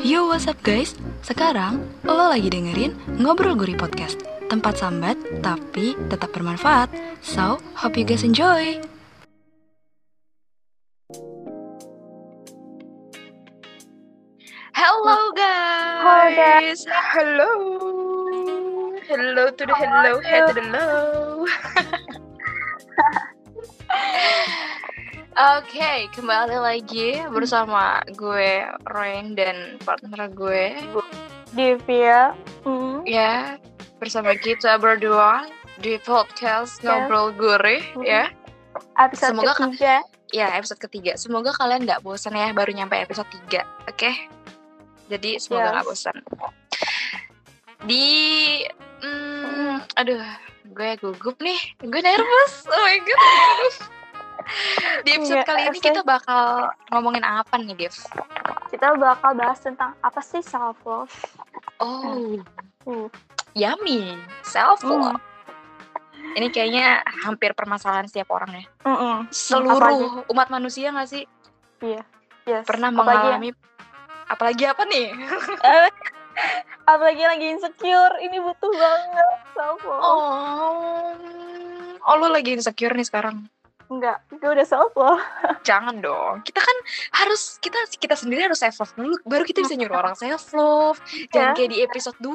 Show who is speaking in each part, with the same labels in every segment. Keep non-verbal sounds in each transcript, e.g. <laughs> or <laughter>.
Speaker 1: Yo what's up guys? Sekarang lo lagi dengerin Ngobrol Guri Podcast. Tempat sambat tapi tetap bermanfaat. So hope you guys enjoy. Hello guys.
Speaker 2: Hello. Hello to the hello, head to the low. <laughs> Oke, kembali lagi bersama gue Rain dan partner gue
Speaker 3: Divya. Hmm.
Speaker 2: ya bersama kita berdua di podcast
Speaker 3: Ya.
Speaker 2: ngobrol gurih
Speaker 3: Hmm.
Speaker 2: ya
Speaker 3: Episode
Speaker 2: Semoga
Speaker 3: ketiga.
Speaker 2: ya episode ketiga semoga kalian nggak bosan ya baru nyampe episode 3 oke jadi semoga
Speaker 3: Yes.
Speaker 2: nggak bosan di hmm, aduh gue gugup nih gue nervous oh my god <laughs> di episode
Speaker 3: Iya,
Speaker 2: kali ini kita bakal ngomongin apa nih Dev
Speaker 3: Kita bakal bahas tentang apa sih self love.
Speaker 2: oh.
Speaker 3: Hmm.
Speaker 2: yummy. Self love
Speaker 3: Hmm.
Speaker 2: ini kayaknya hampir permasalahan setiap orang ya.
Speaker 3: Mm-mm.
Speaker 2: seluruh umat manusia nggak sih?
Speaker 3: Yes.
Speaker 2: pernah
Speaker 3: Apalagi-
Speaker 2: mengalami apalagi apa nih? <laughs>
Speaker 3: Apalagi lagi insecure, ini butuh banget self love.
Speaker 2: oh. Oh lu lagi insecure nih sekarang
Speaker 3: Enggak, gue udah self love. <laughs>
Speaker 2: jangan dong. Kita kan harus kita kita sendiri harus self love dulu. Baru kita bisa nyuruh orang self love <laughs> jangan
Speaker 3: Ya.
Speaker 2: kayak di episode 2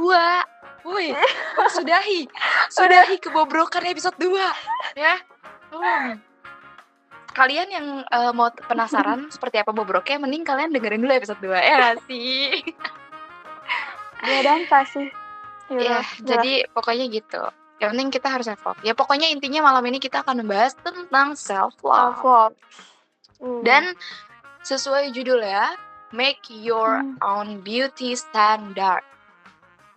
Speaker 2: woi <laughs> sudahi? Sudahi kebobrokan episode 2 ya. Tolong. kalian yang eh, mau penasaran seperti apa bobroknya mending kalian dengerin dulu episode 2 ya sih?
Speaker 3: Dia dan sih.
Speaker 2: ya jadi pokoknya gitu yang penting kita harus self love ya pokoknya intinya malam ini kita akan membahas tentang self love
Speaker 3: self love. Hmm.
Speaker 2: dan sesuai judul ya make your
Speaker 3: Hmm.
Speaker 2: own beauty standard.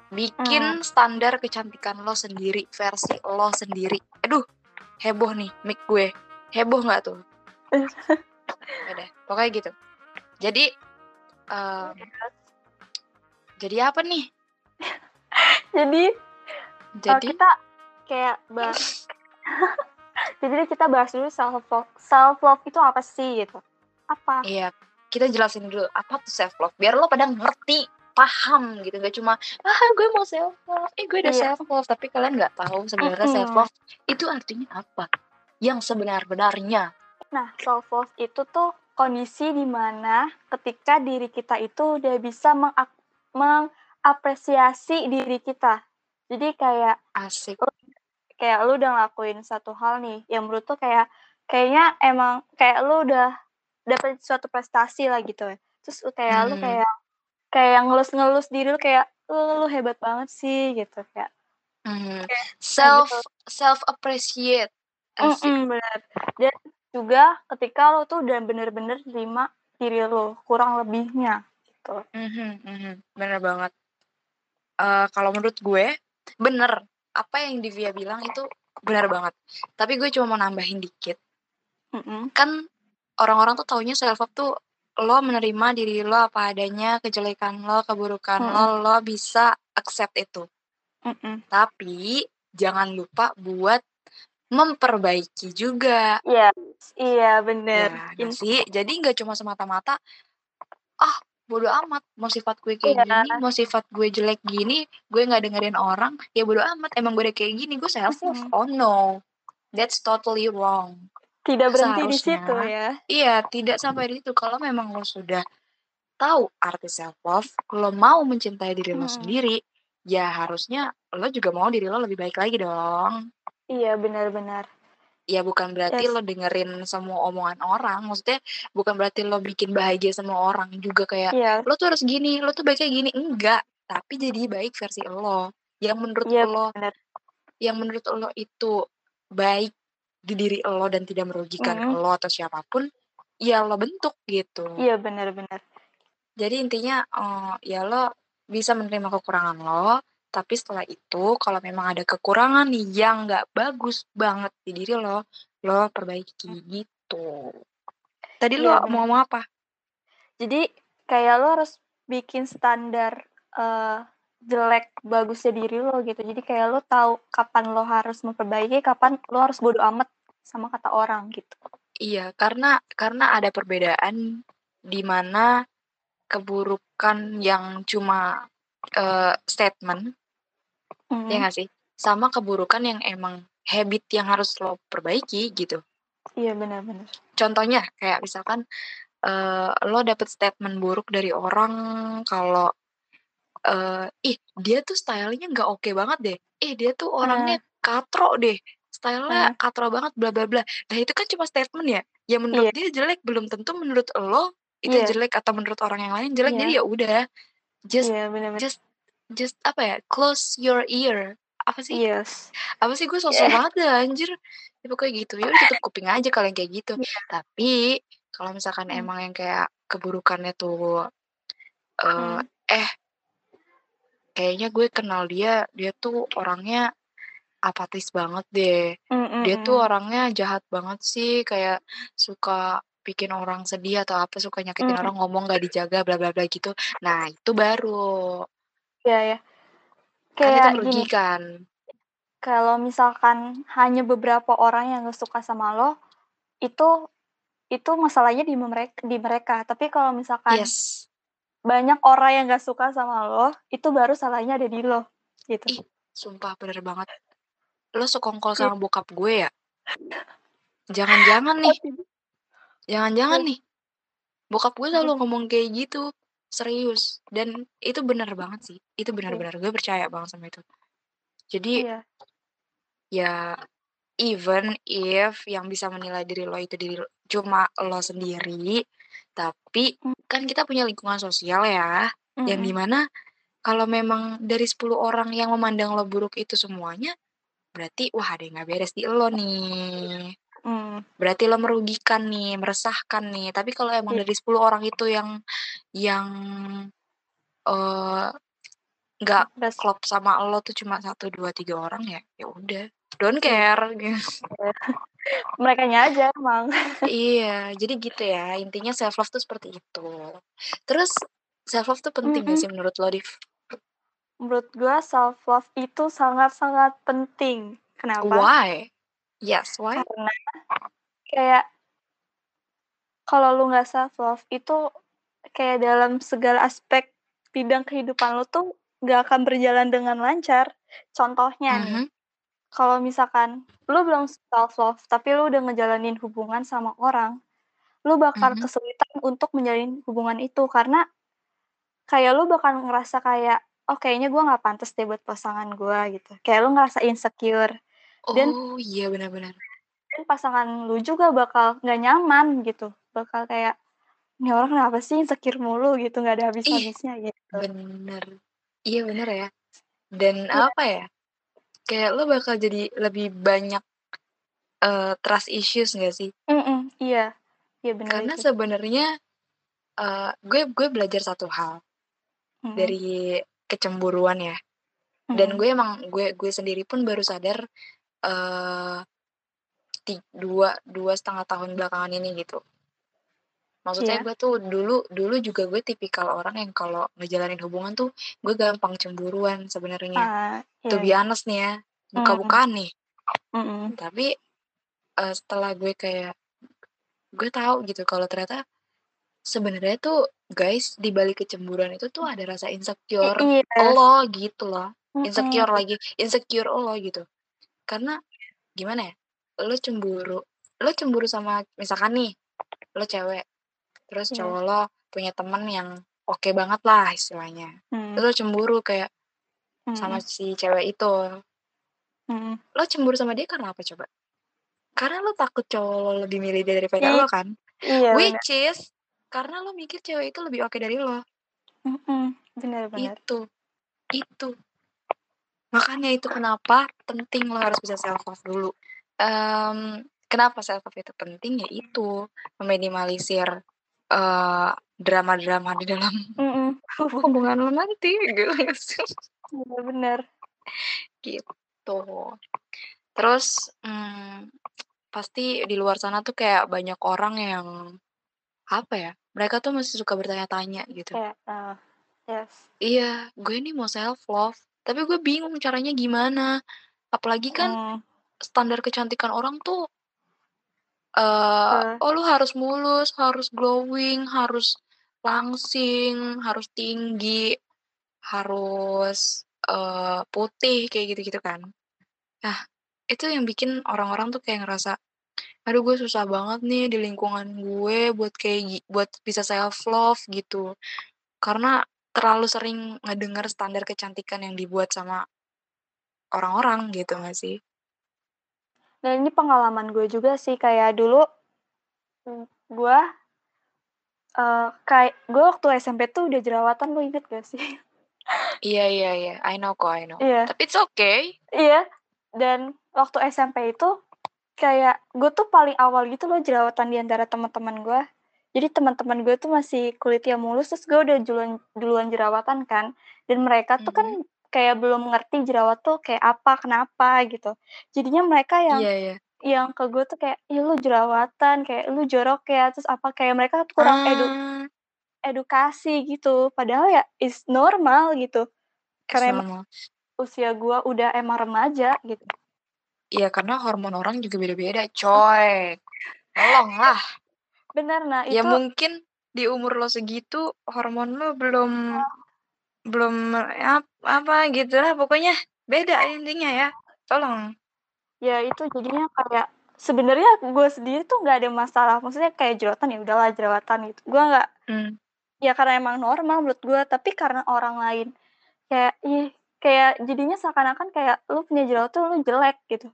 Speaker 2: Bikin standar kecantikan lo sendiri versi lo sendiri. Aduh heboh nih mic gue. Heboh nggak tuh? <laughs> Udah, pokoknya gitu. Jadi em, jadi apa nih?
Speaker 3: Jadi <laughs>
Speaker 2: jadi
Speaker 3: Eh, kita kayak bahas <laughs> jadi kita bahas dulu self love self love itu apa sih gitu apa
Speaker 2: Iya, kita jelasin dulu apa tuh self love biar lo pada ngerti, paham gitu. Gak cuma ah gue mau self love, eh gue udah
Speaker 3: Iya.
Speaker 2: self love, tapi kalian nggak tahu sebenarnya
Speaker 3: Mm-mm.
Speaker 2: self love itu artinya apa? Yang sebenar-benarnya.
Speaker 3: nah self love itu tuh kondisi di mana ketika diri kita itu udah bisa mengak- mengapresiasi diri kita jadi kayak
Speaker 2: Asik.
Speaker 3: Kayak lu udah ngelakuin satu hal nih yang menurut tuh kayak kayaknya emang kayak lu udah dapet suatu prestasi lah gitu ya terus lu kayak lu
Speaker 2: Hmm.
Speaker 3: kayak kayak ngelus-ngelus diri lu kayak lu, lu hebat banget sih gitu kayak
Speaker 2: Mhm. Self
Speaker 3: gitu.
Speaker 2: self appreciate. Asik.
Speaker 3: Mm-mm, bener dan juga ketika lo tuh udah bener-bener terima diri lo kurang lebihnya gitu
Speaker 2: Mhm, mhm. Bener banget. Eh, kalau menurut gue bener apa yang Divya bilang itu benar banget. Tapi gue cuma mau nambahin dikit.
Speaker 3: Mm-mm.
Speaker 2: kan orang-orang tuh taunya self love tuh lo menerima diri lo apa adanya kejelekan lo keburukan lo lo bisa accept itu
Speaker 3: Mm-mm.
Speaker 2: tapi jangan lupa buat memperbaiki juga
Speaker 3: iya iya bener
Speaker 2: ya sih jadi nggak cuma semata-mata ah bodo amat mau sifat gue kayak
Speaker 3: Iya.
Speaker 2: gini mau sifat gue jelek gini gue nggak dengerin orang ya bodo amat emang gue udah kayak gini gue self love
Speaker 3: Mhm.
Speaker 2: oh no that's totally wrong
Speaker 3: tidak berhenti di
Speaker 2: Seharusnya.
Speaker 3: situ ya
Speaker 2: Iya, tidak sampai di situ. Kalau memang lo sudah tahu arti self love, lo mau mencintai diri lo
Speaker 3: Hmm.
Speaker 2: sendiri, ya harusnya lo juga mau diri lo lebih baik lagi dong.
Speaker 3: iya benar-benar
Speaker 2: Ya bukan berarti
Speaker 3: Yes.
Speaker 2: lo dengerin semua omongan orang. Maksudnya bukan berarti lo bikin bahagia semua orang juga kayak
Speaker 3: iya
Speaker 2: lo tuh harus gini, lo tuh baiknya gini. Enggak, tapi jadi baik versi lo. Yang menurut lo,
Speaker 3: benar
Speaker 2: yang menurut lo itu baik di diri lo dan tidak merugikan
Speaker 3: Mhm.
Speaker 2: lo atau siapa pun, ya lo bentuk gitu.
Speaker 3: iya benar-benar
Speaker 2: Jadi intinya eh, ya lo bisa menerima kekurangan lo, tapi setelah itu kalau memang ada kekurangan nih yang nggak bagus banget di diri lo, lo perbaiki gitu. Tadi lo
Speaker 3: Iya, bener.
Speaker 2: mau ngomong apa?
Speaker 3: jadi kayak lo harus bikin standar eh, jelek bagusnya diri lo gitu jadi kayak lo tahu kapan lo harus memperbaiki kapan lo harus bodo amat sama kata orang gitu
Speaker 2: Iya, karena karena ada perbedaan di mana keburukan yang cuma uh, statement, mm. ya nggak sih? Sama keburukan yang emang habit yang harus lo perbaiki gitu.
Speaker 3: Iya benar-benar.
Speaker 2: Contohnya kayak misalkan uh, lo dapet statement buruk dari orang kalau uh, ih dia tuh stylenya nggak oke okay banget deh. Ih dia tuh orangnya uh. katro deh. Stylenya uh. katro banget bla bla bla. Nah itu kan cuma statement ya. Ya menurut yeah. dia jelek belum tentu menurut lo itu yeah. jelek atau menurut orang yang lain jelek. Yeah. Jadi ya udah just yeah, bener -bener. just just apa ya close your ear apa sih
Speaker 3: yes.
Speaker 2: apa sih gue sosok yeah. banget anjir ya pokoknya gitu ya tutup kuping aja kalau yang kayak gitu yeah. tapi kalau misalkan hmm. emang yang kayak keburukannya tuh uh, hmm. eh kayaknya gue kenal dia dia tuh orangnya apatis banget deh mm dia tuh orangnya jahat banget sih kayak suka bikin orang sedih atau apa suka nyakitin mm. orang ngomong gak dijaga bla bla bla gitu nah itu baru.
Speaker 3: Ya ya
Speaker 2: kayak kan gini. kan
Speaker 3: kalau misalkan hanya beberapa orang yang gak suka sama lo itu itu masalahnya di mereka di mereka. Tapi kalau misalkan yes. banyak orang yang gak suka sama lo itu baru salahnya ada di lo gitu.
Speaker 2: Ih, sumpah bener banget. Lo sekongkol sama iya. bokap gue ya? Jangan-jangan nih jangan-jangan nih bokap gue selalu ngomong kayak gitu serius dan itu benar banget sih itu benar-benar gue percaya banget sama itu jadi iya. ya even if yang bisa menilai diri lo itu diri cuma lo sendiri tapi hmm. kan kita punya lingkungan sosial ya mm-hmm. yang di mana kalau memang dari 10 orang yang memandang lo buruk itu semuanya berarti wah ada yang nggak beres di lo nih Hmm. Berarti lo merugikan nih, meresahkan nih. Tapi kalau emang hmm. dari 10 orang itu yang yang uh, nggak klop sama lo tuh cuma satu dua tiga orang ya ya udah don't iya. care gitu. <laughs>
Speaker 3: mereka aja emang <laughs>
Speaker 2: iya jadi gitu ya intinya self love tuh seperti itu terus self love tuh penting gak sih menurut lo Div?
Speaker 3: menurut gua self love itu sangat sangat penting kenapa
Speaker 2: why Yes, why?
Speaker 3: Karena kayak kalau lu nggak self love itu kayak dalam segala aspek bidang kehidupan lu tuh nggak akan berjalan dengan lancar. Contohnya mm -hmm. nih, mm-hmm. kalau misalkan lu belum self love tapi lu udah ngejalanin hubungan sama orang, lu bakal mm -hmm. kesulitan untuk menjalin hubungan itu karena kayak lu bakal ngerasa kayak oh kayaknya gue nggak pantas deh buat pasangan gue gitu. Kayak lu ngerasa insecure
Speaker 2: dan Oh, iya benar-benar.
Speaker 3: dan pasangan lu juga bakal nggak nyaman gitu, bakal kayak, "Ini orang kenapa sih insecure mulu?" Gitu, nggak ada habis-habisnya gitu.
Speaker 2: bener. Iya bener ya. Dan Iya. apa ya, kayak lo bakal jadi lebih banyak, uh, trust issues nggak sih?
Speaker 3: Mhm, iya. Iya bener
Speaker 2: Karena sebenarnya, uh, gue gue belajar satu hal Mhm. dari kecemburuan ya, dan gue emang gue gue sendiri pun baru sadar uh, dua dua setengah tahun belakangan ini gitu. Maksudnya yeah. gue tuh dulu dulu juga gue tipikal orang yang kalau ngejalanin hubungan tuh gue gampang cemburuan sebenarnya. Uh, yeah. To be iya. honest nih ya, buka-bukaan nih. Mm -mm. Tapi uh, setelah gue kayak gue tahu gitu kalau ternyata sebenarnya tuh guys di balik kecemburuan itu tuh ada rasa insecure yeah. lo gitu loh. Insecure mm -hmm. lagi, insecure lo gitu. Karena gimana ya, lo cemburu lo cemburu sama misalkan nih, lo cewek, terus yeah. cowok lo punya temen yang oke okay banget lah istilahnya. Hmm. lo cemburu kayak hmm. sama si cewek itu. Hmm. Lo cemburu sama dia karena apa coba? Karena lo takut cowok lo lebih milih dia daripada lo kan? Iya, Which bener. is karena lo mikir cewek itu lebih oke okay dari lo.
Speaker 3: Mm benar-benar.
Speaker 2: Itu, itu. Makanya itu kenapa penting lo harus bisa self love dulu. Um, kenapa self love itu penting? Ya itu meminimalisir uh, drama-drama di dalam mm -mm. <laughs> hubungan lo nanti gitu
Speaker 3: Iya bener.
Speaker 2: Gitu. Terus hmm, pasti di luar sana tuh kayak banyak orang yang apa ya? Mereka tuh masih suka bertanya-tanya gitu.
Speaker 3: Kayak, uh, yes.
Speaker 2: Iya, gue ini mau self love tapi gue bingung caranya gimana. Apalagi kan hmm. standar kecantikan orang tuh uh, uh. oh lu harus mulus, harus glowing, harus langsing, harus tinggi, harus, uh, putih, kayak gitu-gitu kan. Nah, itu yang bikin orang-orang tuh kayak ngerasa, "Aduh gue susah banget nih di lingkungan gue buat kayak buat bisa self love," gitu. Karena terlalu sering ngedenger standar kecantikan yang dibuat sama orang-orang gitu nggak sih?
Speaker 3: Nah ini pengalaman gue juga sih, kayak dulu, gue uh, kayak gue waktu SMP tuh udah jerawatan, lo inget gak sih?
Speaker 2: Iya iya iya, I know kok, I know.
Speaker 3: Iya.
Speaker 2: Tapi it's okay.
Speaker 3: Iya, dan waktu SMP itu, kayak gue tuh paling awal gitu loh jerawatan di antara teman-teman gue. Jadi teman-teman gue tuh masih kulitnya mulus, terus gue udah duluan duluan jerawatan kan, dan mereka tuh kan
Speaker 2: Mhm.
Speaker 3: kayak belum ngerti jerawat tuh kayak apa, kenapa gitu. Jadinya mereka yang
Speaker 2: Iya iya.
Speaker 3: yang ke gue tuh kayak, "Ih lu jerawatan," kayak, "Lu jorok ya," terus apa, kayak mereka kurang edu
Speaker 2: Ah.
Speaker 3: edukasi gitu. Padahal ya it's normal gitu. Karena emang
Speaker 2: normal.
Speaker 3: usia gue udah emang remaja gitu.
Speaker 2: Iya, karena hormon orang juga beda-beda, coy. Tolonglah.
Speaker 3: Bener, nah
Speaker 2: Ya
Speaker 3: itu
Speaker 2: mungkin di umur lo segitu hormon lo belum belum ap apa gitulah pokoknya beda intinya ya. Tolong.
Speaker 3: Ya itu jadinya kayak sebenarnya gue sendiri tuh nggak ada masalah, maksudnya kayak jerawatan ya udahlah jerawatan gitu. Gue nggak
Speaker 2: Mmm.
Speaker 3: ya karena emang normal menurut gue, tapi karena orang lain kayak, ih, kayak jadinya seakan-akan kayak lu punya jerawat tuh lu jelek gitu.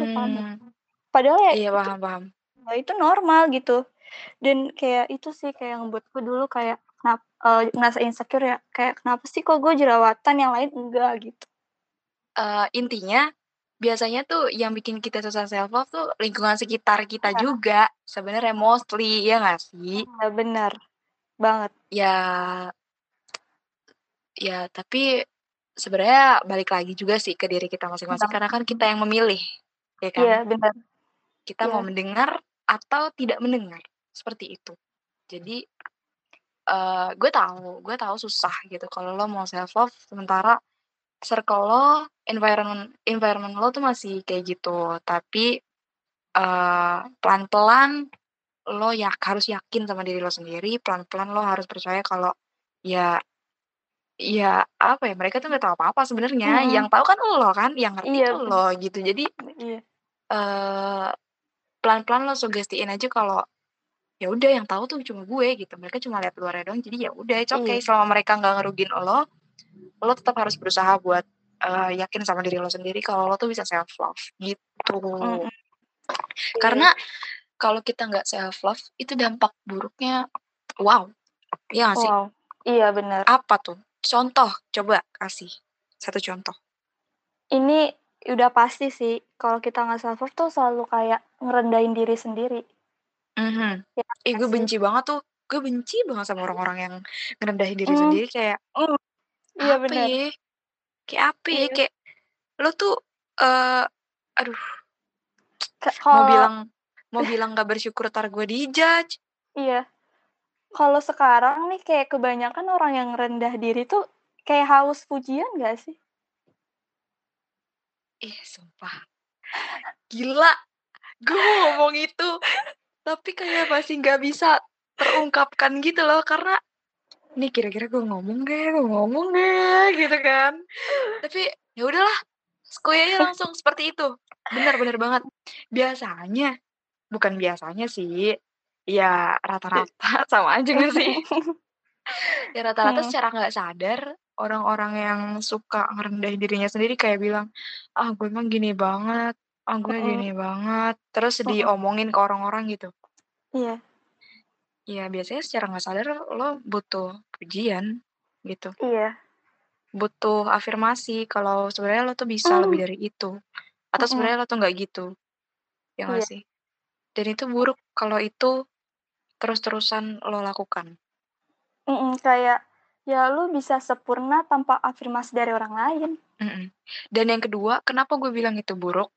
Speaker 3: Lu paham nggak?
Speaker 2: Mmm.
Speaker 3: Padahal ya
Speaker 2: Iya,
Speaker 3: itu
Speaker 2: paham paham.
Speaker 3: ya itu normal gitu. Dan kayak itu sih kayak ngebuat gue dulu kayak kenap eee, ngerasa insecure ya, kayak kenapa sih kok gue jerawatan yang lain enggak gitu.
Speaker 2: Eee, intinya biasanya tuh yang bikin kita susah self love tuh lingkungan sekitar kita
Speaker 3: Iya.
Speaker 2: juga sebenarnya mostly, ya nggak sih?
Speaker 3: Iya bener, banget.
Speaker 2: Ya ya tapi sebenarnya balik lagi juga sih ke diri kita masing-masing
Speaker 3: Bener.
Speaker 2: karena kan kita yang memilih, ya kan?
Speaker 3: Iya bener.
Speaker 2: Kita mau
Speaker 3: Iya.
Speaker 2: mendengar atau tidak mendengar, seperti itu. Jadi, eee, gue tahu gue tahu susah gitu kalau lo mau self love sementara circle lo, environment environment lo tuh masih kayak gitu. Tapi, eee, pelan-pelan lo yak harus yakin sama diri lo sendiri, pelan-pelan lo harus percaya kalau ya ya apa ya, mereka tuh nggak tahu apa-apa sebenarnya, yang
Speaker 3: Mhm.
Speaker 2: tahu kan elo kan, yang ngerti
Speaker 3: Iya,
Speaker 2: lo gitu. Jadi,
Speaker 3: Iya.
Speaker 2: eee, pelan-pelan lo sugestiin aja kalau ya udah yang tahu tuh cuma gue gitu, mereka cuma lihat luarnya doang, jadi ya udah it's okay
Speaker 3: Iya.
Speaker 2: selama mereka nggak ngerugiin elo, lo tetap harus berusaha buat, eee, yakin sama diri lo sendiri kalau lo tuh bisa self love, gitu.
Speaker 3: Iya.
Speaker 2: Karena kalau kita nggak self love itu dampak buruknya wow, iya sih?
Speaker 3: Wow, iya bener.
Speaker 2: Apa tuh? Contoh, coba kasih satu contoh.
Speaker 3: Ini udah pasti sih, kalau kita nggak self love tuh selalu kayak ngerendahin diri sendiri.
Speaker 2: Mhm.
Speaker 3: Ya
Speaker 2: Ih, gue benci banget tuh, gue benci banget sama orang-orang yang ngerendahin diri
Speaker 3: Mmm.
Speaker 2: sendiri kayak
Speaker 3: Mmm. Iya
Speaker 2: apa
Speaker 3: bener.
Speaker 2: ya, kayak apa ya,
Speaker 3: Iya.
Speaker 2: kayak lo tuh, eee, aduh mau
Speaker 3: kalau
Speaker 2: bilang mau bilang nggak bersyukur entar gue di-judge.
Speaker 3: Iya. Kalau sekarang nih kayak kebanyakan orang yang rendah diri tuh kayak haus pujian nggak sih?
Speaker 2: Ih, sumpah. Gila, gue mau ngomong itu, tapi kayak masih nggak bisa terungkapkan gitu loh, karena nih kira-kira gue ngomong ya gue ngomong ya, gitu kan. Tapi ya udahlah, aja langsung seperti itu. Bener banget. Biasanya bukan biasanya sih, ya rata-rata <laughs> sama aja nggak sih? Ya rata-rata
Speaker 3: Mhm.
Speaker 2: secara nggak sadar, orang-orang yang suka ngerendahin dirinya sendiri kayak bilang, "Ah, gue mah gini banget, ah, gue
Speaker 3: Mhm.
Speaker 2: gini banget," terus
Speaker 3: Mhm.
Speaker 2: diomongin ke orang-orang gitu.
Speaker 3: Iya.
Speaker 2: Ya biasanya secara nggak sadar lo butuh pujian, gitu.
Speaker 3: Iya.
Speaker 2: Butuh afirmasi kalau sebenarnya lo tuh bisa
Speaker 3: Mmm.
Speaker 2: lebih dari itu, atau
Speaker 3: Mhm.
Speaker 2: sebenarnya lo tuh nggak gitu, ya nggak
Speaker 3: Iya.
Speaker 2: sih? Dan itu buruk kalau itu terus-terusan lo lakukan.
Speaker 3: Mhm, kayak ya lu bisa sempurna tanpa afirmasi dari orang lain.
Speaker 2: Mhm. Dan yang kedua, kenapa gue bilang itu buruk?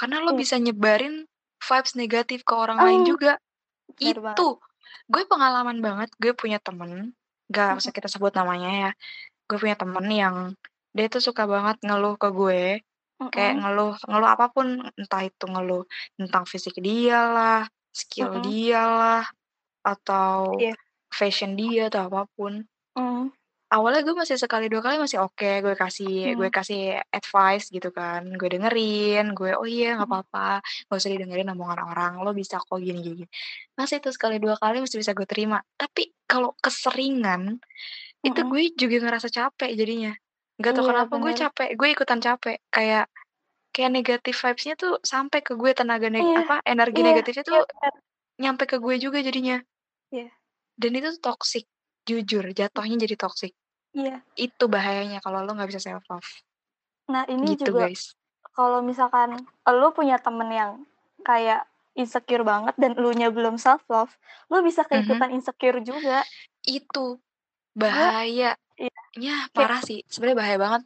Speaker 2: Karena lo
Speaker 3: Iya.
Speaker 2: bisa nyebarin vibes negatif ke orang lain
Speaker 3: Mmm.
Speaker 2: juga.
Speaker 3: Bener banget.
Speaker 2: Itu, gue pengalaman banget, gue punya temen, nggak usah
Speaker 3: Mhm.
Speaker 2: kita sebut namanya ya, gue punya temen yang dia tuh suka banget ngeluh ke gue, kayak ngeluh ngeluh apa pun, entah itu ngeluh tentang fisik dia lah, skill dia lah, atau
Speaker 3: Iya.
Speaker 2: fashion dia atau apa pun.
Speaker 3: Mm.
Speaker 2: Awalnya gue masih sekali dua kali masih oke, gue kasih gue
Speaker 3: Hmm.
Speaker 2: kasih advice gitu kan, gue dengerin, gue, "Oh iya nggak
Speaker 3: Hmm.
Speaker 2: apa-apa, nggak usah didengerin omongan orang, lo bisa kok gini gini." Masih itu sekali dua kali masih bisa gue terima, tapi kalau keseringan, itu
Speaker 3: Mm-mm.
Speaker 2: gue juga ngerasa capek jadinya. Nggak tahu
Speaker 3: Iya,
Speaker 2: kenapa gue
Speaker 3: bener.
Speaker 2: capek, gue ikutan capek, kayak kayak negatif vibes-nya tuh sampai ke gue, tenaga neg
Speaker 3: Iya,
Speaker 2: apa, energi
Speaker 3: iya,
Speaker 2: negatifnya
Speaker 3: iya
Speaker 2: tuh
Speaker 3: bener.
Speaker 2: nyampe ke gue juga jadinya.
Speaker 3: Iya.
Speaker 2: Dan itu toxic, jujur jatuhnya jadi toxic.
Speaker 3: Iya.
Speaker 2: Itu bahayanya kalau lo nggak bisa self love.
Speaker 3: Nah, ini
Speaker 2: Gitu,
Speaker 3: juga
Speaker 2: guys.
Speaker 3: kalau misalkan lo punya temen yang kayak insecure banget dan elunya belum self love, lo bisa
Speaker 2: Mhm.
Speaker 3: keikutan insecure juga.
Speaker 2: Itu, bahaya.
Speaker 3: iya, kayak
Speaker 2: parah sih, sebenarnya bahaya banget.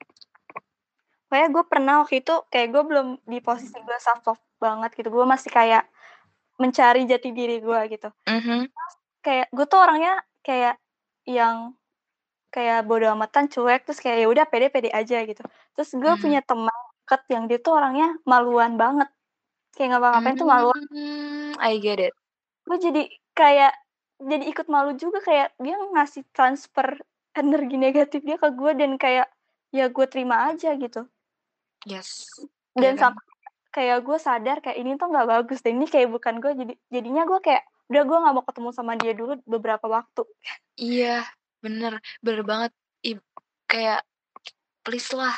Speaker 3: Kayak gue pernah waktu itu kayak gue belum di posisi gue self love banget gitu, gue masih kayak mencari jati diri gue gitu.
Speaker 2: Mhm.
Speaker 3: Kayak gue tuh orangnya kayak yang kayak bodo amatan, cuek, terus kayak ya udah pede-pede aja gitu. Terus gue
Speaker 2: Mhm.
Speaker 3: punya teman deket yang dia tuh orangnya maluan banget, kayak ngapa-ngapain tuh maluan.
Speaker 2: Mmm, I get it.
Speaker 3: Gue jadi kayak jadi ikut malu juga kayak dia ngasih transfer energi negatif dia ke gue dan kayak ya gue terima aja gitu.
Speaker 2: Yes,
Speaker 3: Dan
Speaker 2: kan?
Speaker 3: sampai kayak gue sadar kayak ini tuh nggak bagus deh, ini kayak bukan gue jadi jadinya gue kayak udah gue nggak mau ketemu sama dia dulu beberapa waktu.
Speaker 2: Iya, bener, bener banget. Ib kayak please lah,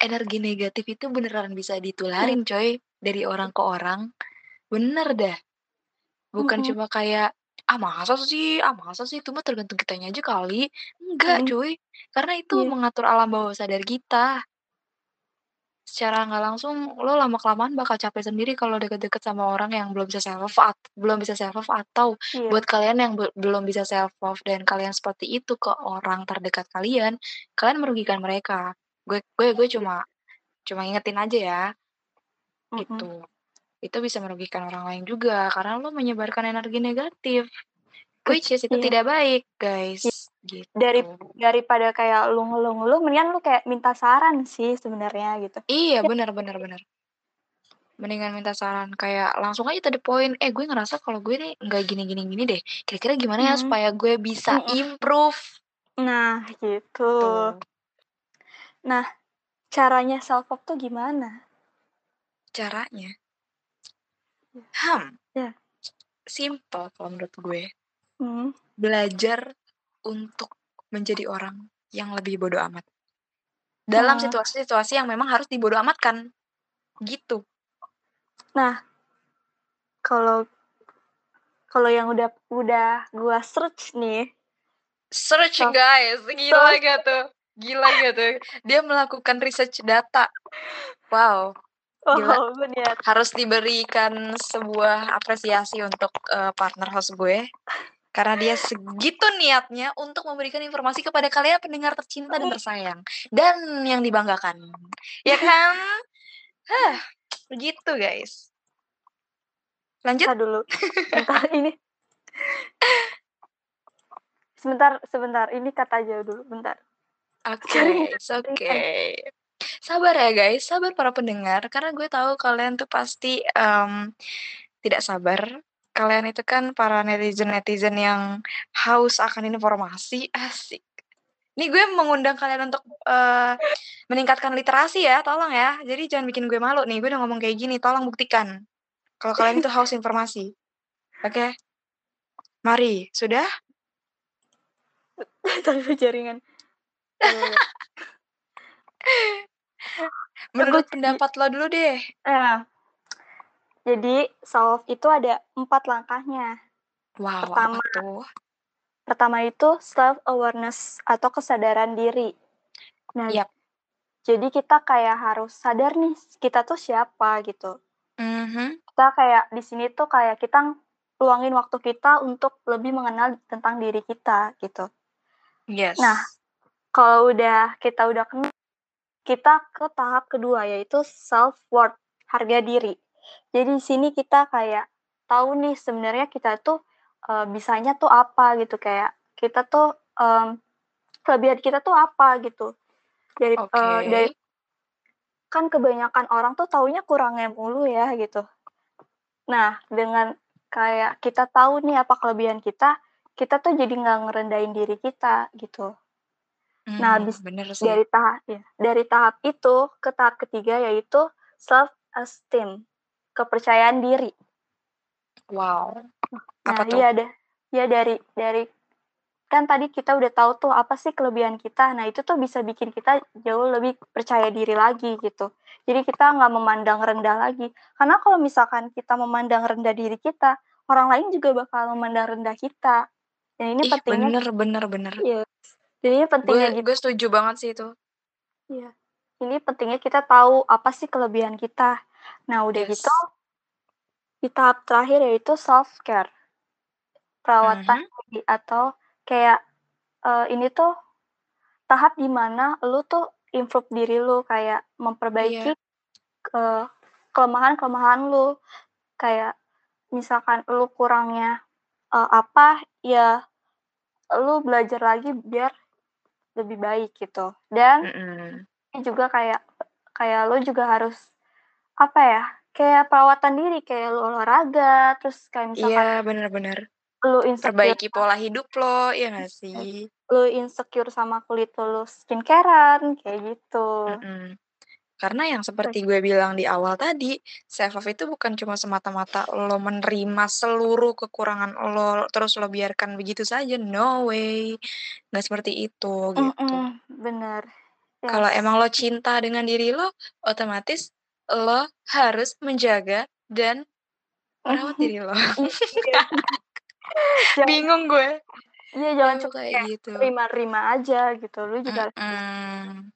Speaker 2: energi negatif itu beneran bisa
Speaker 3: Iya.
Speaker 2: ditularin coy, dari orang ke orang. Bener dah. Bukan
Speaker 3: Mhm.
Speaker 2: cuma kayak, "Ah masa sih ah masa sih, itu mah tergantung kitanya aja kali." Enggak cuy, karena itu
Speaker 3: Iya.
Speaker 2: mengatur alam bawah sadar kita. Secara nggak langsung lo lama-kelamaan bakal capek sendiri kalau deket-deket sama orang yang belum bisa self love at belum bisa self love atau
Speaker 3: Iya.
Speaker 2: buat kalian yang be belum bisa self love dan kalian seperti itu ke orang terdekat kalian, kalian merugikan mereka. Gue gue gue cuma cuma ingetin aja ya,
Speaker 3: Mhm.
Speaker 2: gitu. Itu bisa merugikan orang lain juga karena lo menyebarkan energi negatif, which is itu
Speaker 3: Iya.
Speaker 2: tidak baik,
Speaker 3: Iya.
Speaker 2: Guys,
Speaker 3: Dari
Speaker 2: gitu.
Speaker 3: daripada kayak lu ngeluh-ngeluh mendingan lu kayak minta saran sih sebenarnya gitu.
Speaker 2: Iya,
Speaker 3: Ya
Speaker 2: bener bener bener. Mendingan minta saran, kayak langsung aja to the point, "Eh, gue ngerasa kalau gue nih nggak gini gini gini deh, kira-kira gimana ya
Speaker 3: Mhm.
Speaker 2: supaya gue bisa
Speaker 3: Mhm.
Speaker 2: improve?"
Speaker 3: Nah, gitu.
Speaker 2: Tuh.
Speaker 3: Nah, caranya self love tuh gimana?
Speaker 2: Caranya?
Speaker 3: Iya.
Speaker 2: Hmm,
Speaker 3: Iya.
Speaker 2: simple kalau menurut gue.
Speaker 3: Mhm.
Speaker 2: Belajar untuk menjadi orang yang lebih bodo amat. Dalam
Speaker 3: Oh.
Speaker 2: situasi-situasi yang memang harus dibodo amatkan, gitu.
Speaker 3: Nah, kalau kalau yang udah udah gua search nih
Speaker 2: Search
Speaker 3: self
Speaker 2: guys, gila
Speaker 3: search
Speaker 2: gak tuh? Gila gak tuh? Dia melakukan research data. Wow, gila.
Speaker 3: Oh, bener.
Speaker 2: Harus diberikan sebuah apresiasi untuk, eee, partner host gue, karena dia segitu niatnya untuk memberikan informasi kepada kalian pendengar tercinta dan tersayang, dan yang dibanggakan, ya kan? Hah, begitu guys. Lanjut?
Speaker 3: Entar dulu, bentar ini Sebentar sebentar, ini cut aja dulu, bentar.
Speaker 2: Oke, it's
Speaker 3: jaringan.
Speaker 2: okay. Sabar ya guys, sabar para pendengar, karena gue tahu kalian tuh pasti, mmm, tidak sabar. Kalian itu kan para netizen-netizen yang haus akan informasi, asik. Nih gue mengundang kalian untuk, eee, meningkatkan literasi ya, tolong ya. Jadi jangan bikin gue malu nih, gue udah ngomong kayak gini, tolong buktikan kalau kalian itu haus informasi. Oke? Mari, sudah? <laughs>
Speaker 3: Dulu jaringan. <laughs>
Speaker 2: Menurut pendapat lo dulu deh.
Speaker 3: Nah, jadi self itu ada 4 langkahnya.
Speaker 2: Wow,
Speaker 3: Pertama
Speaker 2: apa tuh?
Speaker 3: pertama itu self awareness atau kesadaran diri. Nah,
Speaker 2: Yap.
Speaker 3: jadi kita kayak harus sadar nih, kita tuh siapa gitu.
Speaker 2: Mhm.
Speaker 3: Kita kayak di sini tuh kayak kita luangin waktu kita untuk lebih mengenal tentang diri kita gitu.
Speaker 2: Yes.
Speaker 3: Nah, kalau udah kita udah kenal, kita ke tahap kedua yaitu self worth, harga diri. Jadi di sini kita kayak tahu nih sebenarnya kita tuh uh, bisanya tuh apa gitu kayak kita tuh um, kelebihan kita tuh apa gitu. Dari
Speaker 2: Oke.
Speaker 3: uh, dari kan kebanyakan orang tuh taunya kurangnya mulu ya gitu. Nah, dengan kayak kita tahu nih apa kelebihan kita, kita tuh jadi nggak ngerendahin diri kita gitu. Nah,
Speaker 2: Hmm,
Speaker 3: habis
Speaker 2: bener sih.
Speaker 3: dari tahap ya, dari tahap itu ke tahap ketiga yaitu self esteem, kepercayaan diri.
Speaker 2: Wow.
Speaker 3: Nah,
Speaker 2: Apa tuh?
Speaker 3: iya deh. Ya dari dari kan tadi kita udah tahu tuh apa sih kelebihan kita. Nah, itu tuh bisa bikin kita jauh lebih percaya diri lagi gitu. Jadi kita nggak memandang rendah lagi. Karena kalau misalkan kita memandang rendah diri kita, orang lain juga bakal memandang rendah kita. Dan ini
Speaker 2: Ih,
Speaker 3: pentingnya
Speaker 2: bener, bener, bener.
Speaker 3: Iya. Jadi ini pentingnya
Speaker 2: Gue
Speaker 3: gitu.
Speaker 2: gue setuju banget sih itu.
Speaker 3: Iya. Ini pentingnya kita tahu apa sih kelebihan kita. Nah, udah
Speaker 2: Yes.
Speaker 3: gitu di tahap terakhir yaitu self care. Perawatan
Speaker 2: Mhm.
Speaker 3: diri atau kayak eh, ini tuh tahap di mana lu tuh improve diri lu kayak memperbaiki
Speaker 2: Iya.
Speaker 3: ke kelemahan-kelemahan lu kayak misalkan lu kurangnya eh, apa ya lu belajar lagi biar lebih baik gitu dan
Speaker 2: Mm-mm.
Speaker 3: ini juga kayak kayak lu juga harus apa ya kayak perawatan diri kayak lu olahraga terus kayak misalkan
Speaker 2: Iya, bener-bener.
Speaker 3: lu insecure
Speaker 2: Perbaiki pola hidup lo, ya gak <laughs> sih?
Speaker 3: lu insecure sama kulit lu skincarean kayak gitu
Speaker 2: Mm-mm. Karena yang seperti gue bilang di awal tadi, self love itu bukan cuma semata-mata lo menerima seluruh kekurangan lo, terus lo biarkan begitu saja. No way. Nggak seperti itu gitu.
Speaker 3: Mm-mm, bener
Speaker 2: Kalau
Speaker 3: Yes.
Speaker 2: emang lo cinta dengan diri lo, otomatis lo harus menjaga dan merawat diri lo.
Speaker 3: Iya. <laughs>
Speaker 2: Bingung gue.
Speaker 3: iya jangan cuma
Speaker 2: kayak gitu.
Speaker 3: terima-terima aja gitu lu juga harus
Speaker 2: Mm-mm.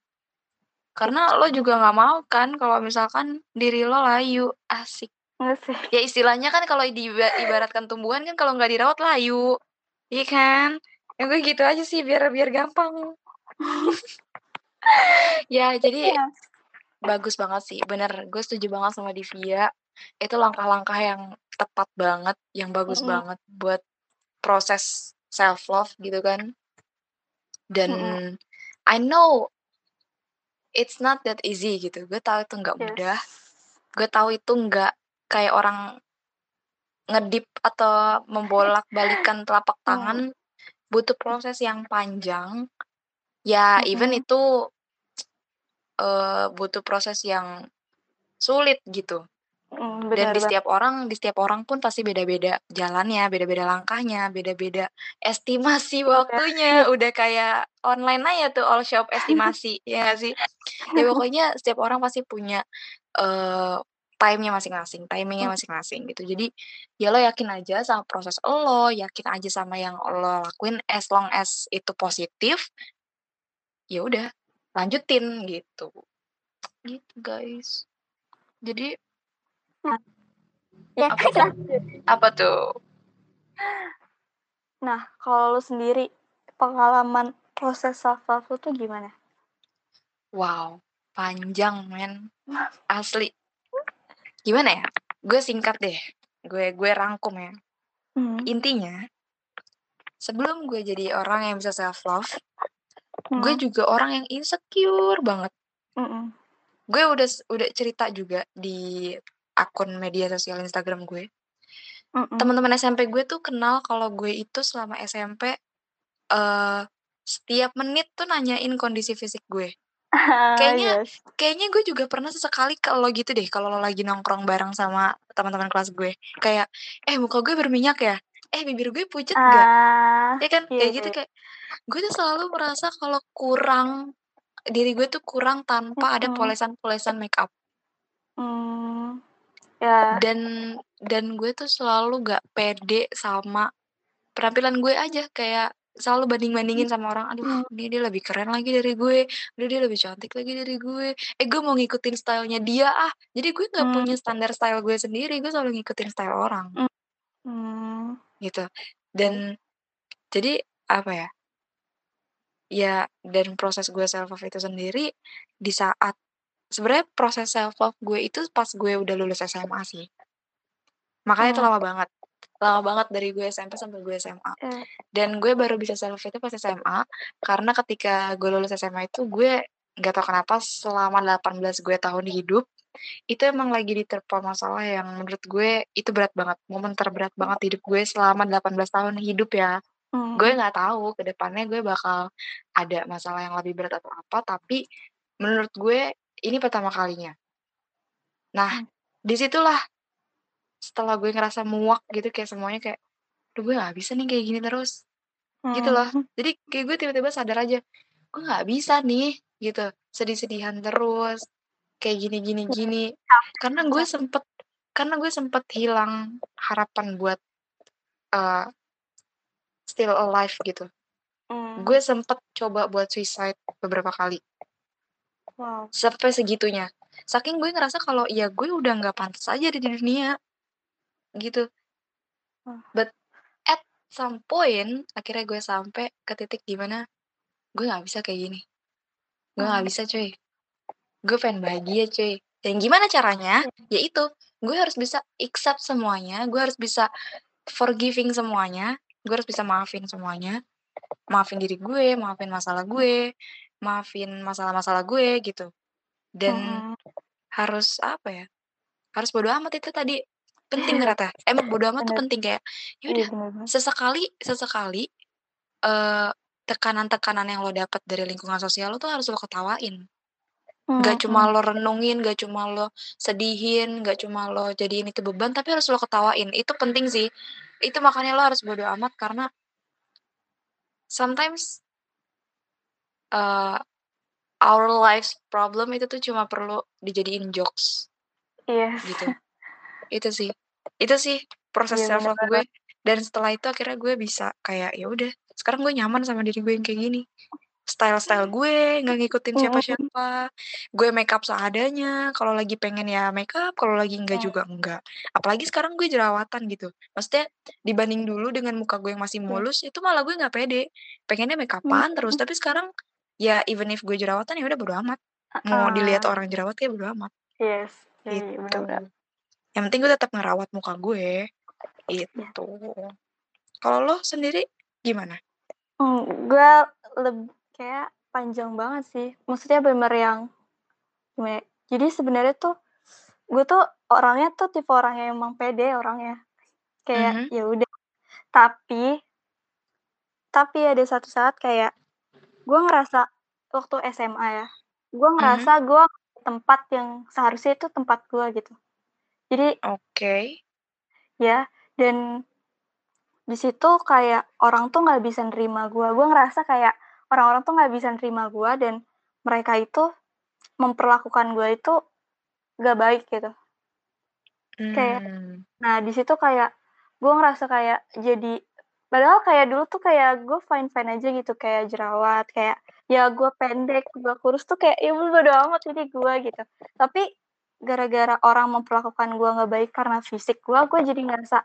Speaker 2: Karena lo juga nggak mau kan kalau misalkan diri lo layu, asik.
Speaker 3: sih
Speaker 2: Ya istilahnya kan kalau di ibaratkan tumbuhan kan kalau nggak dirawat layu, iya kan? Ya gue gitu aja sih biar biar gampang. <laughs> <laughs> ya jadi
Speaker 3: Iya.
Speaker 2: Bagus banget sih, bener. Gue setuju banget sama Divia. Itu langkah-langkah yang tepat banget, yang bagus
Speaker 3: Mm-mm.
Speaker 2: banget buat proses self love gitu kan. Dan
Speaker 3: Mm-mm.
Speaker 2: I know it's not that easy gitu. Gue tahu itu nggak
Speaker 3: Yes.
Speaker 2: mudah. Gue tahu itu nggak kayak orang ngedip atau membolak-balikan telapak
Speaker 3: Hmm.
Speaker 2: tangan. Butuh proses yang panjang. Ya even
Speaker 3: Mm-mm.
Speaker 2: itu eh, butuh proses yang sulit gitu.
Speaker 3: Mm,
Speaker 2: Dan di setiap orang, di setiap orang pun pasti beda-beda jalannya, beda-beda langkahnya, beda-beda estimasi <laughs> waktunya. Udah kayak online aja tuh all shop estimasi, <laughs> ya nggak sih? Ya pokoknya setiap orang pasti punya eh time-nya masing-masing, timingnya
Speaker 3: Mm.
Speaker 2: masing-masing gitu. Jadi ya lo yakin aja sama proses lo, yakin aja sama yang lo lakuin as long as itu positif. Ya udah, lanjutin gitu. Gitu guys. Jadi
Speaker 3: ya
Speaker 2: apa tuh? Apa tuh?
Speaker 3: nah kalau lu sendiri pengalaman proses self love lu tuh gimana
Speaker 2: Wow, panjang men. <laughs> Asli. Gimana ya? Gue singkat deh. Gue gue rangkum ya.
Speaker 3: Hmm.
Speaker 2: Intinya sebelum gue jadi orang yang bisa self love,
Speaker 3: Hmm.
Speaker 2: gue juga orang yang insecure banget.
Speaker 3: Mm-mm.
Speaker 2: Gue udah udah cerita juga di akun media sosial Instagram gue.
Speaker 3: Mm-mm.
Speaker 2: Teman-teman SMP gue tuh kenal kalau gue itu selama SMP eh setiap menit tuh nanyain kondisi fisik gue. <laughs> Kayaknya
Speaker 3: yes.
Speaker 2: kayaknya gue juga pernah sesekali ke lo gitu deh kalau lo lagi nongkrong bareng sama teman-teman kelas gue. Kayak eh muka gue berminyak ya? Eh bibir gue pucet gak?
Speaker 3: ah
Speaker 2: Ya kan
Speaker 3: iya
Speaker 2: kayak gitu kayak gue tuh selalu merasa kalau kurang diri gue tuh kurang tanpa ada
Speaker 3: Mm-mm.
Speaker 2: polesan-polesan make up.
Speaker 3: Hmm. ya
Speaker 2: Dan dan gue tuh selalu gak pede sama penampilan gue aja kayak selalu banding-bandingin sama orang aduh
Speaker 3: Hmm.
Speaker 2: ini dia lebih keren lagi dari gue aduh dia lebih cantik lagi dari gue eh gue mau ngikutin stylenya dia ah jadi gue nggak
Speaker 3: Hmm.
Speaker 2: punya standar style gue sendiri gue selalu ngikutin style orang
Speaker 3: Hmm.
Speaker 2: Gitu. Dan jadi apa ya ya dan proses gue self love itu sendiri di saat sebenarnya proses self love gue itu pas gue udah lulus SMA sih. Makanya itu
Speaker 3: Hmm.
Speaker 2: lama banget lama banget dari gue SMP sampai gue SMA
Speaker 3: Eh,
Speaker 2: dan gue baru bisa self love itu pas SMA karena ketika gue lulus SMA itu gue nggak tahu kenapa selama 18 gue tahun hidup itu emang lagi diterpa masalah yang menurut gue itu berat banget momen terberat banget hidup gue selama 18 tahun hidup ya.
Speaker 3: Hmm.
Speaker 2: gue nggak tahu ke depannya gue bakal ada masalah yang lebih berat atau apa tapi menurut gue ini pertama kalinya. Nah
Speaker 3: Hmm.
Speaker 2: di situlah setelah gue ngerasa muak gitu kayak semuanya kayak Duh gue nggak bisa nih kayak gini terus. Gitu loh.
Speaker 3: Hmm.
Speaker 2: jadi kayak gue tiba-tiba sadar aja gue nggak bisa nih? Gitu. Sedih-sedihan terus kayak gini gini gini. Karena gue sempet karena gue sempet hilang harapan buat uh, still alive gitu.
Speaker 3: Hmm.
Speaker 2: gue sempet coba buat suicide beberapa kali.
Speaker 3: Wow.
Speaker 2: sampai segitunya. Saking gue ngerasa kalau ya gue udah nggak pantas aja di dunia gitu. But at some point akhirnya gue sampai ke titik di mana gue nggak bisa kayak gini. Gue nggak
Speaker 3: Hmm.
Speaker 2: bisa cuy gue pengen bahagia cuy. Dan gimana caranya?
Speaker 3: Iya.
Speaker 2: yaitu gue harus bisa accept semuanya gue harus bisa forgiving semuanya gue harus bisa maafin semuanya. Maafin diri gue maafin masalah gue maafin masalah-masalah gue gitu. Dan
Speaker 3: Hmm.
Speaker 2: harus apa ya harus bodo amat itu tadi. Penting <laughs> ternyata. Emang bodo amat tuh penting kayak ya
Speaker 3: Iya
Speaker 2: sesekali sesekali eh tekanan-tekanan yang lo dapat dari lingkungan sosial lo tuh harus lo ketawain Gak cuma
Speaker 3: Hmm.
Speaker 2: lo renungin, gak cuma lo sedihin, gak cuma lo jadiin itu beban, tapi harus lo ketawain. Itu penting sih. Itu makanya lo harus bodo amat karena sometimes uh, our life's problem itu tuh cuma perlu dijadiin jokes
Speaker 3: Yes.
Speaker 2: gitu. <laughs> itu sih. Itu sih proses
Speaker 3: Iya,
Speaker 2: self love gue. Dan setelah itu akhirnya gue bisa kayak ya udah, sekarang gue nyaman sama diri gue yang kayak gini. Style-style gue nggak ngikutin
Speaker 3: Hmm.
Speaker 2: siapa-siapa. Gue make up seadanya. Kalau lagi pengen ya make up, kalau lagi enggak
Speaker 3: Hmm.
Speaker 2: juga enggak. Apalagi sekarang gue jerawatan gitu. Maksudnya dibanding dulu dengan muka gue yang masih
Speaker 3: Iya.
Speaker 2: mulus, itu malah gue nggak pede. Pengennya make upan terus,
Speaker 3: Hmm.
Speaker 2: tapi sekarang ya even if gue jerawatan ya udah bodo amat. Mau dilihat orang jerawat ya bodo amat.
Speaker 3: Yes. Iya, iya,
Speaker 2: Gitu.
Speaker 3: benar-benar.
Speaker 2: Yang penting gue tetap ngerawat muka gue.
Speaker 3: Iya.
Speaker 2: Itu. Kalau lo sendiri gimana?
Speaker 3: Hmm, gue lebih kayak panjang banget sih. Maksudnya bener yang gimana ya, jadi sebenarnya tuh gue tuh orangnya tuh tipe orang yang emang pede orangnya. Kayak
Speaker 2: Mhm.
Speaker 3: ya udah. Tapi tapi ada satu saat kayak gue ngerasa waktu SMA ya, gue ngerasa gue tempat yang seharusnya itu tempat gue gitu. Jadi
Speaker 2: Oke.
Speaker 3: ya dan di situ kayak orang tuh nggak bisa nerima gue. Gue ngerasa kayak orang-orang tuh nggak bisa nerima gue dan mereka itu memperlakukan gue itu gak baik gitu. Kayak
Speaker 2: Mmm.
Speaker 3: nah di situ kayak gue ngerasa kayak jadi padahal kayak dulu tuh kayak gue fine-fine aja gitu kayak jerawat, kayak ya gue pendek, gue kurus tuh kayak ya bodo amat ini gue gitu. Tapi gara-gara orang memperlakukan gue nggak baik karena fisik gue, gue jadi ngerasa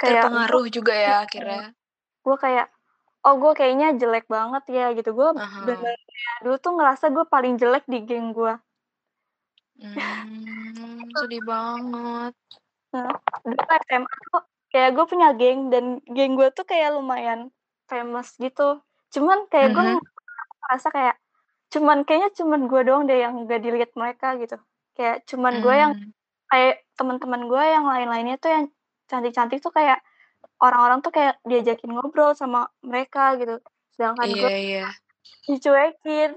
Speaker 3: kayak
Speaker 2: Terpengaruh juga ya akhirnya.
Speaker 3: gue kayak, oh gue kayaknya jelek banget ya gitu. Gue
Speaker 2: Aha.
Speaker 3: bener-bener kayak dulu tuh ngerasa gue paling jelek di geng gue.
Speaker 2: Mmm, sedih banget.
Speaker 3: Nah, dulu SMA tuh kayak gue punya geng dan geng gue tuh kayak lumayan famous gitu. Cuman kayak gue
Speaker 2: Mhm.
Speaker 3: ngerasa kayak cuman kayaknya cuman gue doang deh yang gak dilihat mereka gitu. Kayak cuman gue yang
Speaker 2: Mmm.
Speaker 3: kayak teman-teman gue yang lain-lainnya tuh yang cantik-cantik tuh kayak orang-orang tuh kayak diajakin ngobrol sama mereka gitu. Sedangkan
Speaker 2: Iya
Speaker 3: gue
Speaker 2: iya.
Speaker 3: dicuekin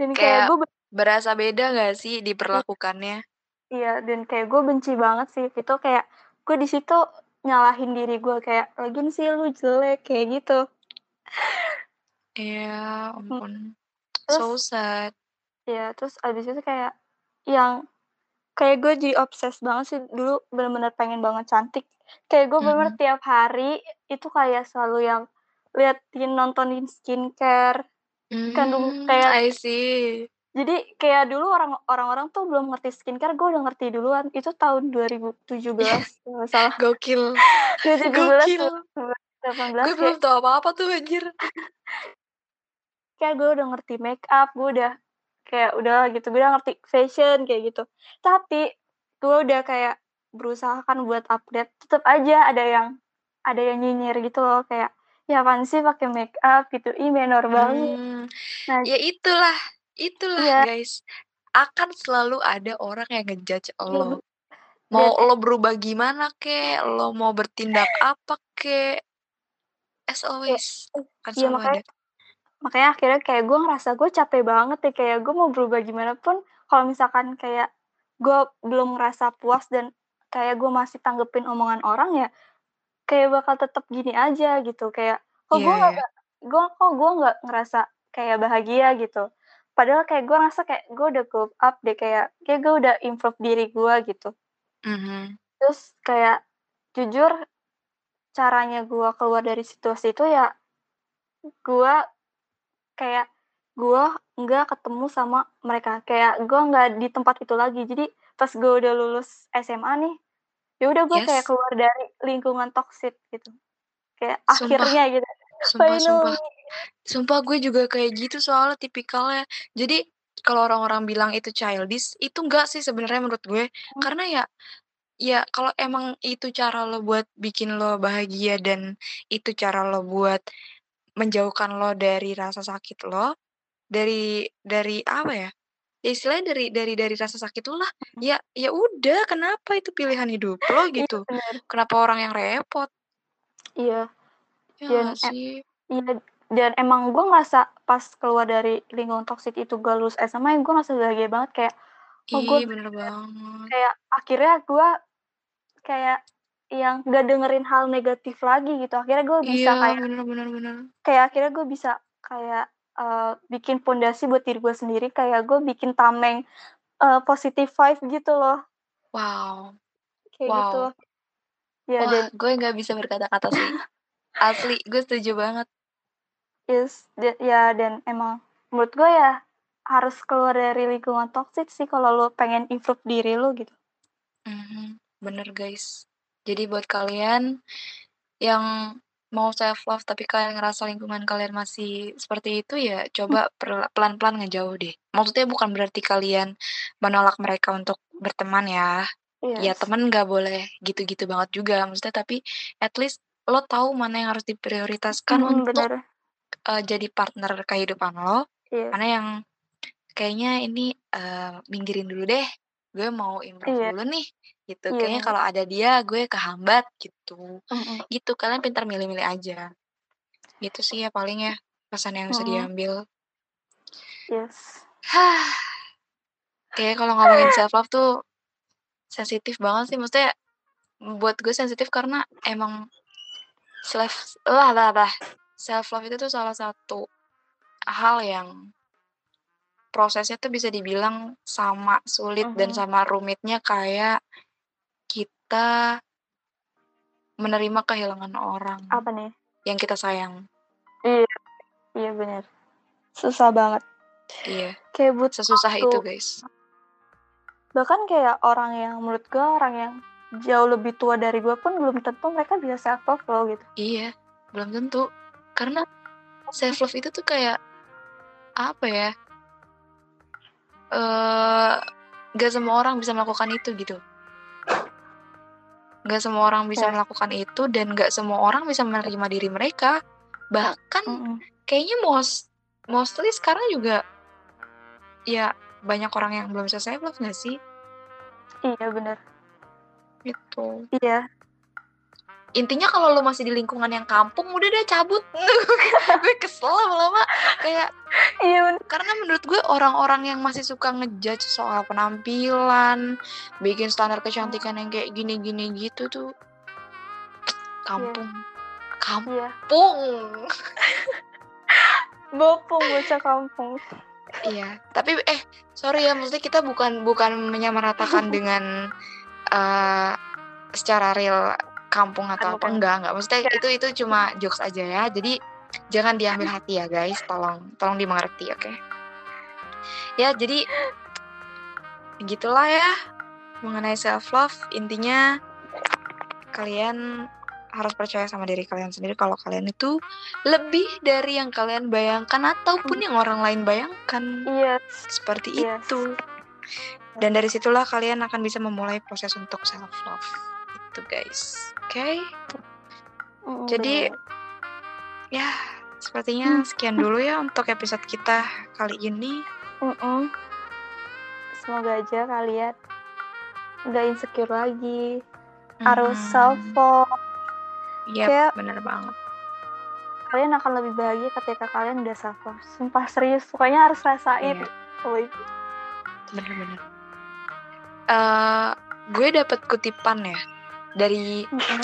Speaker 3: dan kayak
Speaker 2: Kayak
Speaker 3: gue
Speaker 2: berasa beda gak sih
Speaker 3: iya.
Speaker 2: diperlakukannya?
Speaker 3: Iya, dan kayak gue benci banget sih itu kayak gue di situ nyalahin diri gue kayak, "Lagian sih lu jelek," kayak gitu.
Speaker 2: Ya
Speaker 3: Hmm.
Speaker 2: ampun.
Speaker 3: Terus
Speaker 2: So sad.
Speaker 3: Iya, terus abis itu kayak yang kayak gue jadi obses banget sih dulu bener-bener pengen banget cantik. Kayak gue bener-bener
Speaker 2: Mhm.
Speaker 3: tiap hari itu kayak selalu yang liatin, nontonin skincare. Kan dulu
Speaker 2: Mmm,
Speaker 3: kayak
Speaker 2: I see.
Speaker 3: jadi kayak dulu orang orang-orang tuh belum ngerti skincare, gue udah ngerti duluan. Itu tahun 2017 kalau nggak salah.
Speaker 2: Gokil. <laughs>
Speaker 3: 2017,
Speaker 2: Gokil.
Speaker 3: 2018
Speaker 2: Gue
Speaker 3: kayak
Speaker 2: belum tahu apa-apa tuh anjir.
Speaker 3: kayak gue udah ngerti make up, gue udah kayak udah gitu, gue udah ngerti fashion kayak gitu. Tapi gue udah kayak berusaha kan buat update, tetep aja ada yang ada yang nyinyir gitu loh kayak, "Ya apaan sih pakai make up gitu, ih menor banget."
Speaker 2: Mmm.
Speaker 3: Nah
Speaker 2: Ya itulah itulah
Speaker 3: Iya.
Speaker 2: guys, akan selalu ada orang yang nge-judge
Speaker 3: Iya,
Speaker 2: lo. Mau
Speaker 3: dan
Speaker 2: lo berubah gimana kek, lo mau bertindak apa kek. as always kan
Speaker 3: Iya,
Speaker 2: selalu
Speaker 3: makanya
Speaker 2: ada
Speaker 3: makanya akhirnya kayak gue ngerasa gue capek banget ya kayak gue mau berubah gimana pun kalau misalkan kayak gue belum ngerasa puas dan kayak gue masih tanggepin omongan orang ya kayak bakal tetap gini aja gitu. Kayak kok gue
Speaker 2: Iya,
Speaker 3: nggak
Speaker 2: iya.
Speaker 3: gue kok gue nggak ngerasa kayak bahagia gitu? Padahal kayak gue ngerasa kayak gue udah go up deh kayak kayak gue udah improve diri gue gitu.
Speaker 2: Mhm.
Speaker 3: terus kayak jujur caranya gue keluar dari situasi itu ya gue kayak gue nggak ketemu sama mereka. Kayak gue nggak di tempat itu lagi. Jadi pas gue udah lulus SMA nih ya udah gue kayak
Speaker 2: Yes.
Speaker 3: keluar dari lingkungan toksik gitu kayak
Speaker 2: Sumpah.
Speaker 3: akhirnya gitu
Speaker 2: Sumpah, sumpah. Sumpah gue juga kayak gitu soalnya tipikalnya. Jadi kalau orang-orang bilang itu childish, itu enggak sih sebenarnya menurut gue.
Speaker 3: Hmm.
Speaker 2: Karena ya ya kalau emang itu cara lo buat bikin lo bahagia dan itu cara lo buat menjauhkan lo dari rasa sakit lo, dari dari apa ya? Ya istilahnya dari dari dari rasa sakit lo lah. Ya ya udah, kenapa itu pilihan hidup lo
Speaker 3: iya <laughs>
Speaker 2: gitu.
Speaker 3: benar
Speaker 2: Kenapa orang yang repot?
Speaker 3: iya
Speaker 2: Ya
Speaker 3: dan em-
Speaker 2: sih?
Speaker 3: iya dan emang gue ngerasa pas keluar dari lingkungan toksik itu gue lulus SMA gue ngerasa bahagia banget kayak oh gue
Speaker 2: bener banget.
Speaker 3: kayak akhirnya gue kayak yang gak dengerin hal negatif lagi gitu akhirnya gue bisa
Speaker 2: Iya,
Speaker 3: kayak
Speaker 2: bener bener bener.
Speaker 3: kayak akhirnya gue bisa kayak eh, bikin pondasi buat diri gue sendiri kayak gue bikin tameng eh, positive vibe gitu loh
Speaker 2: Wow.
Speaker 3: kayak
Speaker 2: Wow.
Speaker 3: gitu ya
Speaker 2: Wah,
Speaker 3: dan
Speaker 2: gue nggak bisa berkata-kata sih. <laughs> Asli, gue setuju banget.
Speaker 3: yes da- ya dan emang menurut gue ya harus keluar dari lingkungan toxic sih kalau lo pengen improve diri lo gitu
Speaker 2: Mhm, bener guys. Jadi buat kalian yang mau self love tapi kalian ngerasa lingkungan kalian masih seperti itu ya coba perla- pelan-pelan ngejauh deh. Maksudnya bukan berarti kalian menolak mereka untuk berteman ya. Ya
Speaker 3: yes
Speaker 2: temen nggak boleh gitu-gitu banget juga. Maksudnya tapi at least lo tahu mana yang harus diprioritaskan
Speaker 3: Mm,
Speaker 2: untuk
Speaker 3: bener
Speaker 2: eh, jadi partner kehidupan lo.
Speaker 3: yes
Speaker 2: Mana yang kayaknya ini eh, minggirin dulu deh. Gue mau improve
Speaker 3: iya
Speaker 2: dulu nih gitu.
Speaker 3: iya
Speaker 2: Kayaknya kalau ada dia gue kehambat gitu.
Speaker 3: Mm-mm.
Speaker 2: Gitu kalian pintar milih-milih aja. Gitu sih ya paling ya pesan yang bisa
Speaker 3: Mm-mm.
Speaker 2: diambil.
Speaker 3: yes <sighs>
Speaker 2: kayak kalau ngomongin self love tuh sensitif banget sih. Maksudnya buat gue sensitif karena emang self lah lah lah self love itu tuh salah satu hal yang prosesnya tuh bisa dibilang sama sulit dan
Speaker 3: Mhm.
Speaker 2: sama rumitnya kayak kita menerima kehilangan orang
Speaker 3: apa nih
Speaker 2: yang kita sayang.
Speaker 3: iya iya bener susah banget
Speaker 2: Iya,
Speaker 3: kayak butuh
Speaker 2: sesusah
Speaker 3: waktu
Speaker 2: itu guys.
Speaker 3: bahkan kayak orang yang menurut gue orang yang jauh lebih tua dari gue pun belum tentu mereka bisa self love loh gitu
Speaker 2: Iya, belum tentu. Karena self love itu tuh kayak apa ya? Gak semua orang bisa melakukan itu gitu. Gak semua orang bisa
Speaker 3: Yes.
Speaker 2: melakukan itu dan gak semua orang bisa menerima diri mereka. Bahkan
Speaker 3: Mm-mm.
Speaker 2: kayaknya most mostly sekarang juga ya banyak orang yang belum bisa self love gak sih?
Speaker 3: iya bener
Speaker 2: Gitu.
Speaker 3: iya
Speaker 2: Intinya kalau lo masih di lingkungan yang kampung udah deh cabut. <laughs> gue kesel lama-lama kayak
Speaker 3: iya
Speaker 2: karena menurut gue orang-orang yang masih suka ngejudge soal penampilan, bikin standar kecantikan yang kayak gini-gini gitu tuh kampung. Kampung.
Speaker 3: iya <laughs> bopong bocah kampung
Speaker 2: Iya, tapi eh sorry ya, maksudnya kita bukan bukan menyamaratakan <laughs> dengan eh secara real kampung atau apa enggak enggak. Maksudnya
Speaker 3: Iya.
Speaker 2: itu itu cuma jokes aja ya. Jadi jangan diambil hati ya guys, tolong tolong dimengerti, oke? Ya, jadi gitulah ya mengenai self love. Intinya kalian harus percaya sama diri kalian sendiri kalau kalian itu lebih dari yang kalian bayangkan ataupun yang orang lain bayangkan
Speaker 3: iya
Speaker 2: seperti
Speaker 3: Yes.
Speaker 2: itu. Dan dari situlah kalian akan bisa memulai proses untuk self love. Itu guys. Oke.
Speaker 3: Mm,
Speaker 2: Jadi
Speaker 3: bener.
Speaker 2: Ya sepertinya
Speaker 3: Hmm.
Speaker 2: sekian dulu ya untuk episode kita kali ini.
Speaker 3: Mm-mm. semoga aja kalian nggak insecure lagi harus
Speaker 2: Mhm.
Speaker 3: self love
Speaker 2: Yap,
Speaker 3: Kayak-
Speaker 2: bener banget.
Speaker 3: kalian akan lebih bahagia ketika kalian udah self love sumpah serius pokoknya harus rasain
Speaker 2: Iya.
Speaker 3: kalau itu
Speaker 2: bener-bener Eh, gue dapet kutipan ya dari
Speaker 3: Mm-mm.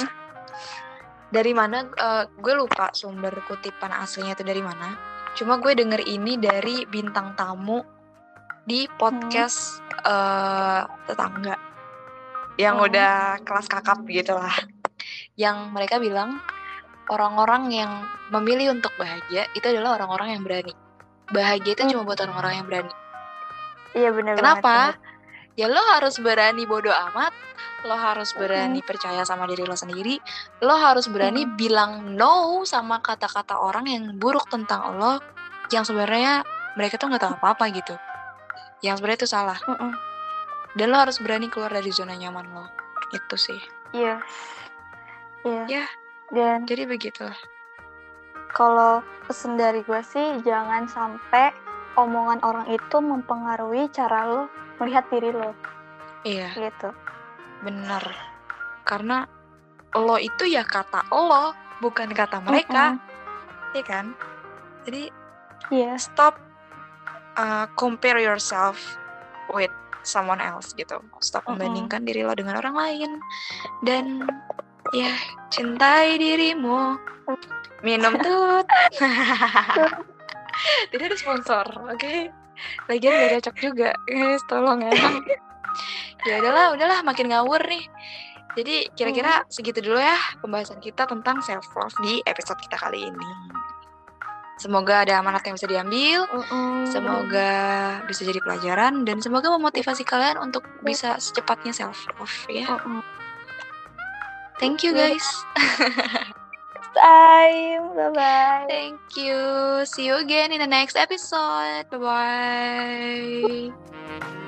Speaker 2: Dari mana Eh, gue lupa sumber kutipan aslinya itu dari mana cuma gue denger ini dari bintang tamu di podcast eh, tetangga yang
Speaker 3: Hmm.
Speaker 2: udah kelas kakap gitu lah yang mereka bilang orang-orang yang memilih untuk bahagia itu adalah orang-orang yang berani bahagia itu
Speaker 3: Hmm.
Speaker 2: cuma buat orang-orang yang berani
Speaker 3: iya benar
Speaker 2: Kenapa? Ya lo harus berani bodoh amat, lo harus berani percaya sama diri lo sendiri, lo harus berani
Speaker 3: Mm.
Speaker 2: bilang no sama kata-kata orang yang buruk tentang lo, yang sebenarnya mereka tuh nggak tahu apa-apa gitu. Yang sebenarnya itu salah. Dan lo harus berani keluar dari zona nyaman lo. Itu sih.
Speaker 3: iya iya
Speaker 2: Ya.
Speaker 3: dan
Speaker 2: Jadi begitulah.
Speaker 3: kalau pesan dari gue sih jangan sampai omongan orang itu mempengaruhi cara lo melihat diri lo
Speaker 2: Iya,
Speaker 3: gitu
Speaker 2: bener. Karena lo itu ya kata lo, bukan kata mereka, ya kan? Jadi
Speaker 3: iya
Speaker 2: stop uh, compare yourself with someone else gitu. Stop membandingkan diri lo dengan orang lain dan ya cintai dirimu. Minum <laughs> tut. <laughs> Tidak ada sponsor, oke? Lagian gak cocok juga, guys. Tolong ya. <laughs> ya udahlah, udahlah makin ngawur nih. Jadi kira-kira segitu dulu ya pembahasan kita tentang self love di episode kita kali ini. Semoga ada amanat yang bisa diambil.
Speaker 3: Mm-mm.
Speaker 2: Semoga bisa jadi pelajaran dan semoga memotivasi kalian untuk bisa secepatnya self love ya.
Speaker 3: Mm-mm.
Speaker 2: Thank you guys. <laughs>
Speaker 3: time. Bye bye.
Speaker 2: Thank you. See you again in the next episode. Bye bye.